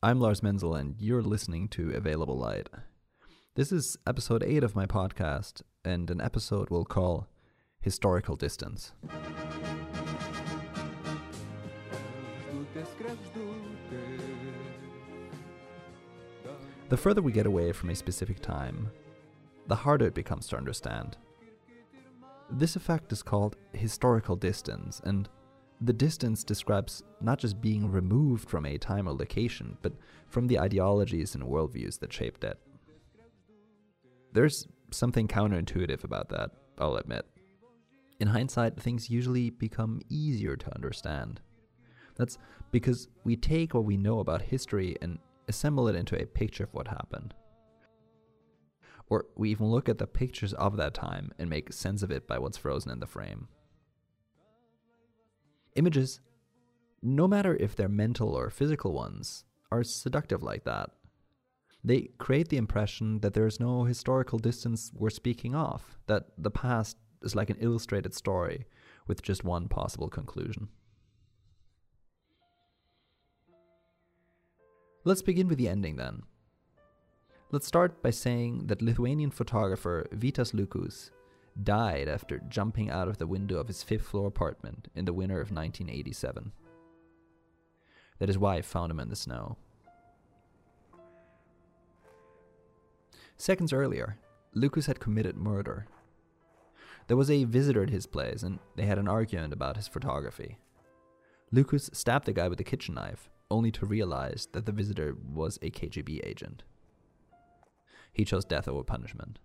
I'm Lars Menzel, and you're listening to Available Light. This is episode 8 of my podcast, and an episode we'll call Historical Distance. The further we get away from a specific time, the harder it becomes to understand. This effect is called historical distance, and the distance describes not just being removed from a time or location, but from the ideologies and worldviews that shaped it. There's something counterintuitive about that, I'll admit. In hindsight, things usually become easier to understand. That's because we take what we know about history and assemble it into a picture of what happened. Or we even look at the pictures of that time and make sense of it by what's frozen in the frame. Images, no matter if they're mental or physical ones, are seductive like that. They create the impression that there is no historical distance we're speaking of, that the past is like an illustrated story with just one possible conclusion. Let's begin with the ending then. Let's start by saying that Lithuanian photographer Vitas Luckus died after jumping out of the window of his fifth floor apartment in the winter of 1987. That his wife found him in the snow. Seconds earlier, Luckus had committed murder. There was a visitor at his place, and they had an argument about his photography. Luckus stabbed the guy with a kitchen knife, only to realize that the visitor was a KGB agent he chose death over punishment.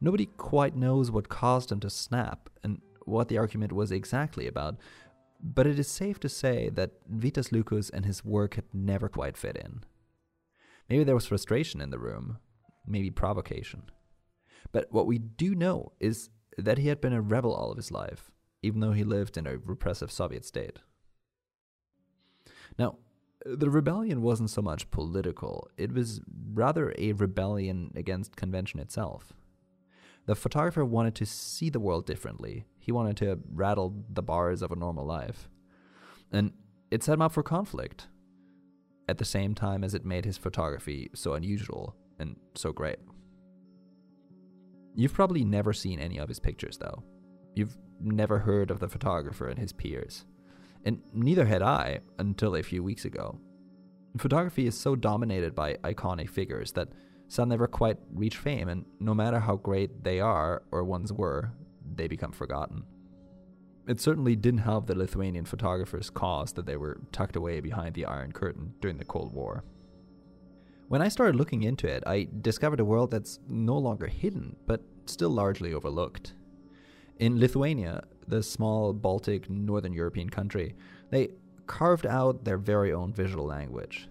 Nobody quite knows what caused him to snap and what the argument was exactly about, but it is safe to say that Vitas Luckus and his work had never quite fit in. Maybe there was frustration in the room, maybe provocation. But what we do know is that he had been a rebel all of his life, even though he lived in a repressive Soviet state. Now, the rebellion wasn't so much political, it was rather a rebellion against convention itself. The photographer wanted to see the world differently. He wanted to rattle the bars of a normal life. And it set him up for conflict, at the same time as it made his photography so unusual and so great. You've probably never seen any of his pictures, though. You've never heard of the photographer and his peers and neither had I until a few weeks ago. Photography is so dominated by iconic figures that some never quite reach fame, and no matter how great they are or once were, they become forgotten. It certainly didn't help the Lithuanian photographers' cause that they were tucked away behind the Iron Curtain during the Cold War. When I started looking into it, I discovered a world that's no longer hidden, but still largely overlooked. In Lithuania, the small Baltic northern European country, they carved out their very own visual language.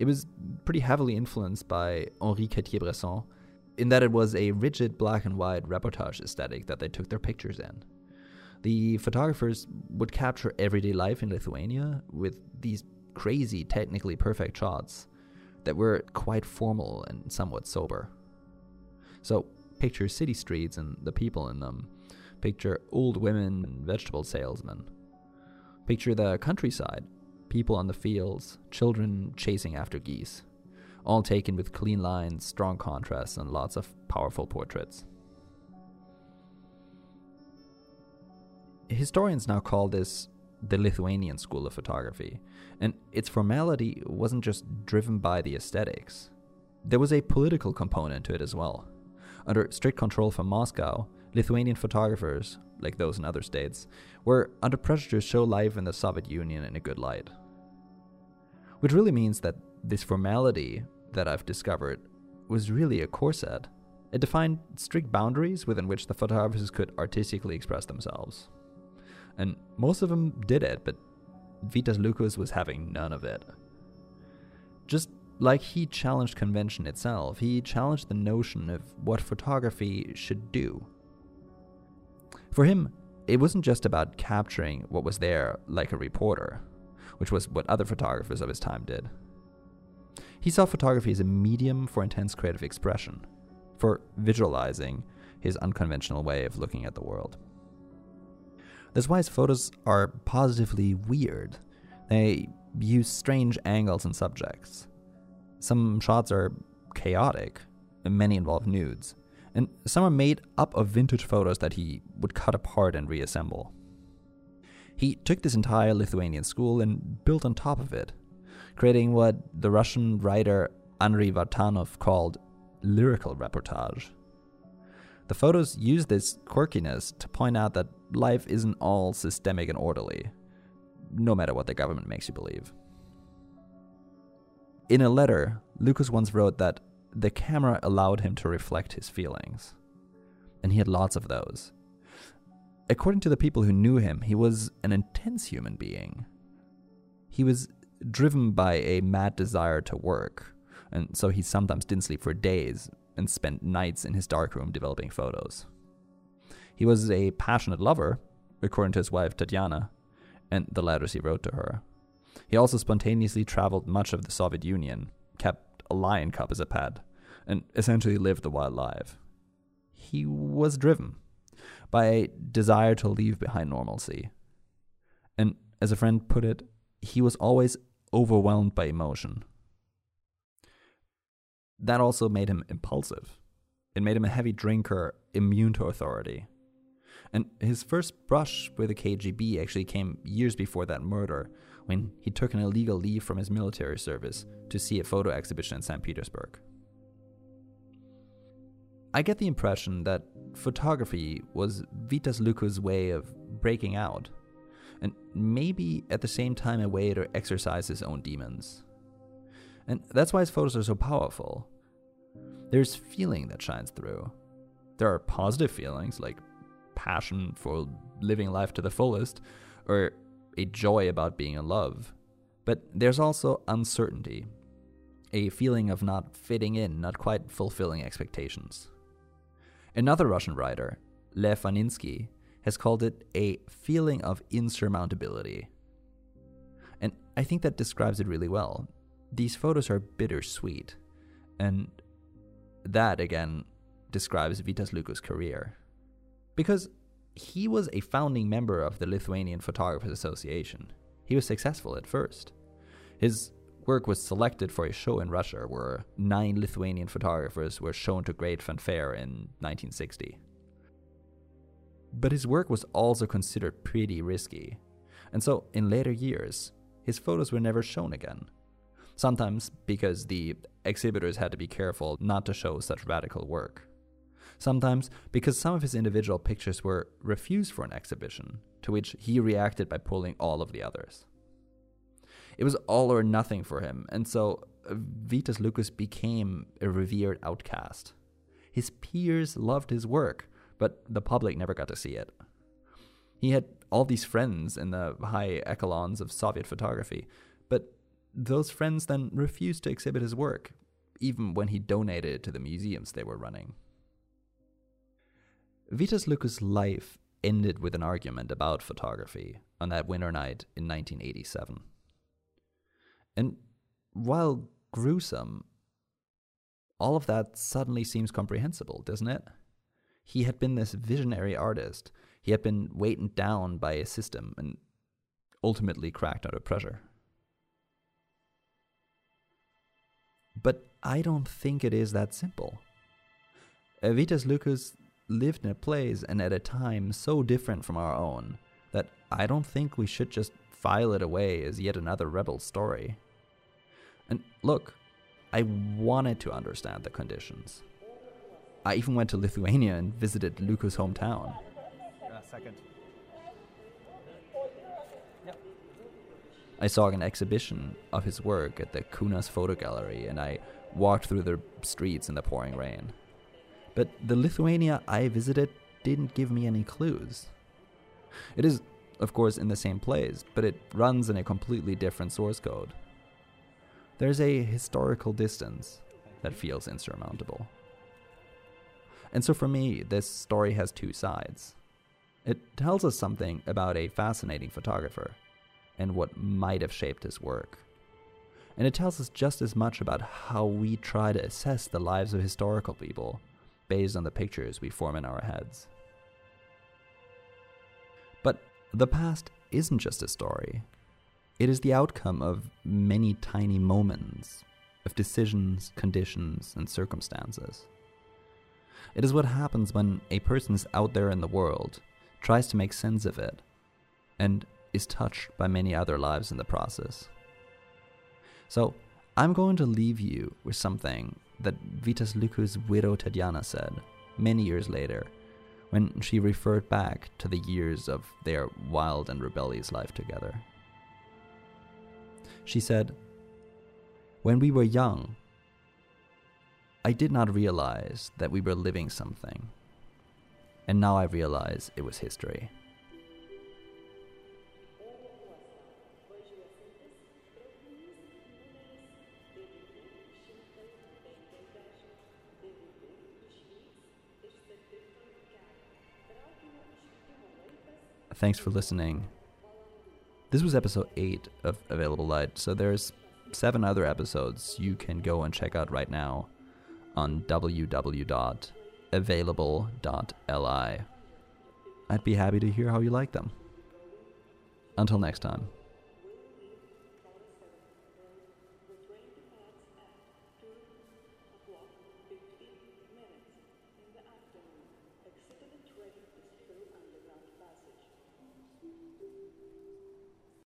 It was pretty heavily influenced by Henri Cartier-Bresson, in that it was a rigid black and white reportage aesthetic that they took their pictures in. The photographers would capture everyday life in Lithuania with these crazy, technically perfect shots that were quite formal and somewhat sober. So, picture city streets and the people in them, Picture old women and vegetable salesmen. Picture the countryside, people on the fields, children chasing after geese. All taken with clean lines, strong contrasts, and lots of powerful portraits. Historians now call this the Lithuanian school of photography, and its formality wasn't just driven by the aesthetics. There was a political component to it as well. Under strict control from Moscow, Lithuanian photographers, like those in other states, were under pressure to show life in the Soviet Union in a good light. Which really means that this formality that I've discovered was really a corset. It defined strict boundaries within which the photographers could artistically express themselves. And most of them did it, but Vitas Luckus was having none of it. Just like he challenged convention itself, he challenged the notion of what photography should do. For him, it wasn't just about capturing what was there like a reporter, which was what other photographers of his time did. He saw photography as a medium for intense creative expression, for visualizing his unconventional way of looking at the world. That's why his photos are positively weird. They use strange angles and subjects. Some shots are chaotic, and many involve nudes, and some are made up of vintage photos that he would cut apart and reassemble. He took this entire Lithuanian school and built on top of it, creating what the Russian writer Andrei Vartanov called lyrical reportage. The photos use this quirkiness to point out that life isn't all systemic and orderly, no matter what the government makes you believe. In a letter, Luckus once wrote that the camera allowed him to reflect his feelings, and he had lots of those. According to the people who knew him, he was an intense human being. He was driven by a mad desire to work, and so he sometimes didn't sleep for days and spent nights in his darkroom developing photos. He was a passionate lover, according to his wife Tatiana, and the letters he wrote to her. He also spontaneously traveled much of the Soviet Union, kept a lion cub as a pet, and essentially lived the wild life. He was driven by a desire to leave behind normalcy. And as a friend put it, he was always overwhelmed by emotion. That also made him impulsive. It made him a heavy drinker, immune to authority. And his first brush with the KGB actually came years before that murder, when he took an illegal leave from his military service to see a photo exhibition in St. Petersburg. I get the impression that photography was Vitas Luckus' way of breaking out, and maybe at the same time a way to exercise his own demons. And that's why his photos are so powerful. There's feeling that shines through. There are positive feelings like passion for living life to the fullest, or a joy about being in love. But there's also uncertainty, a feeling of not fitting in, not quite fulfilling expectations. Another Russian writer, Lev Anninsky, has called it a feeling of insurmountability. And I think that describes it really well. These photos are bittersweet, and that again describes Vitas Luckus' career. Because he was a founding member of the Lithuanian Photographers Association. He was successful at first. His work was selected for a show in Russia where nine Lithuanian photographers were shown to great fanfare in 1960. But his work was also considered pretty risky, and so in later years, his photos were never shown again. Sometimes because the exhibitors had to be careful not to show such radical work sometimes because some of his individual pictures were refused for an exhibition, to which he reacted by pulling all of the others. It was all or nothing for him, and so uh, Vitas Luckus became a revered outcast. His peers loved his work, but the public never got to see it. He had all these friends in the high echelons of Soviet photography, but those friends then refused to exhibit his work, even when he donated it to the museums they were running. Vitas Luckus' life ended with an argument about photography on that winter night in 1987. And while gruesome, all of that suddenly seems comprehensible, doesn't it? He had been this visionary artist. He had been weighted down by a system and ultimately cracked under pressure. But I don't think it is that simple. Vitas Luckus lived in a place and at a time so different from our own that I don't think we should just file it away as yet another rebel story. And look, I wanted to understand the conditions. I even went to Lithuania and visited Luckus' hometown. Uh, second. I saw an exhibition of his work at the Kaunas Photo Gallery and I walked through the streets in the pouring rain. But the Lithuania I visited didn't give me any clues. It is, of course, in the same place, but it runs in a completely different source code. There's a historical distance that feels insurmountable. And so for me, this story has two sides. It tells us something about a fascinating photographer and what might have shaped his work. And it tells us just as much about how we try to assess the lives of historical people based on the pictures we form in our heads. The past isn't just a story, It is the outcome of many tiny moments, of decisions, conditions, and circumstances. It is what happens when a person is out there in the world, tries to make sense of it, and is touched by many other lives in the process. So, I'm going to leave you with something that Vitas Luckus' widow Tatiana said many years later when she referred back to the years of their wild and rebellious life together. She said, When we were young, I did not realize that we were living something, and now I realize it was history. Thanks for listening. This was episode 8 of Available Light, so there's seven other episodes you can go and check out right now on www.available.li. I'd be happy to hear how you like them. Until next time.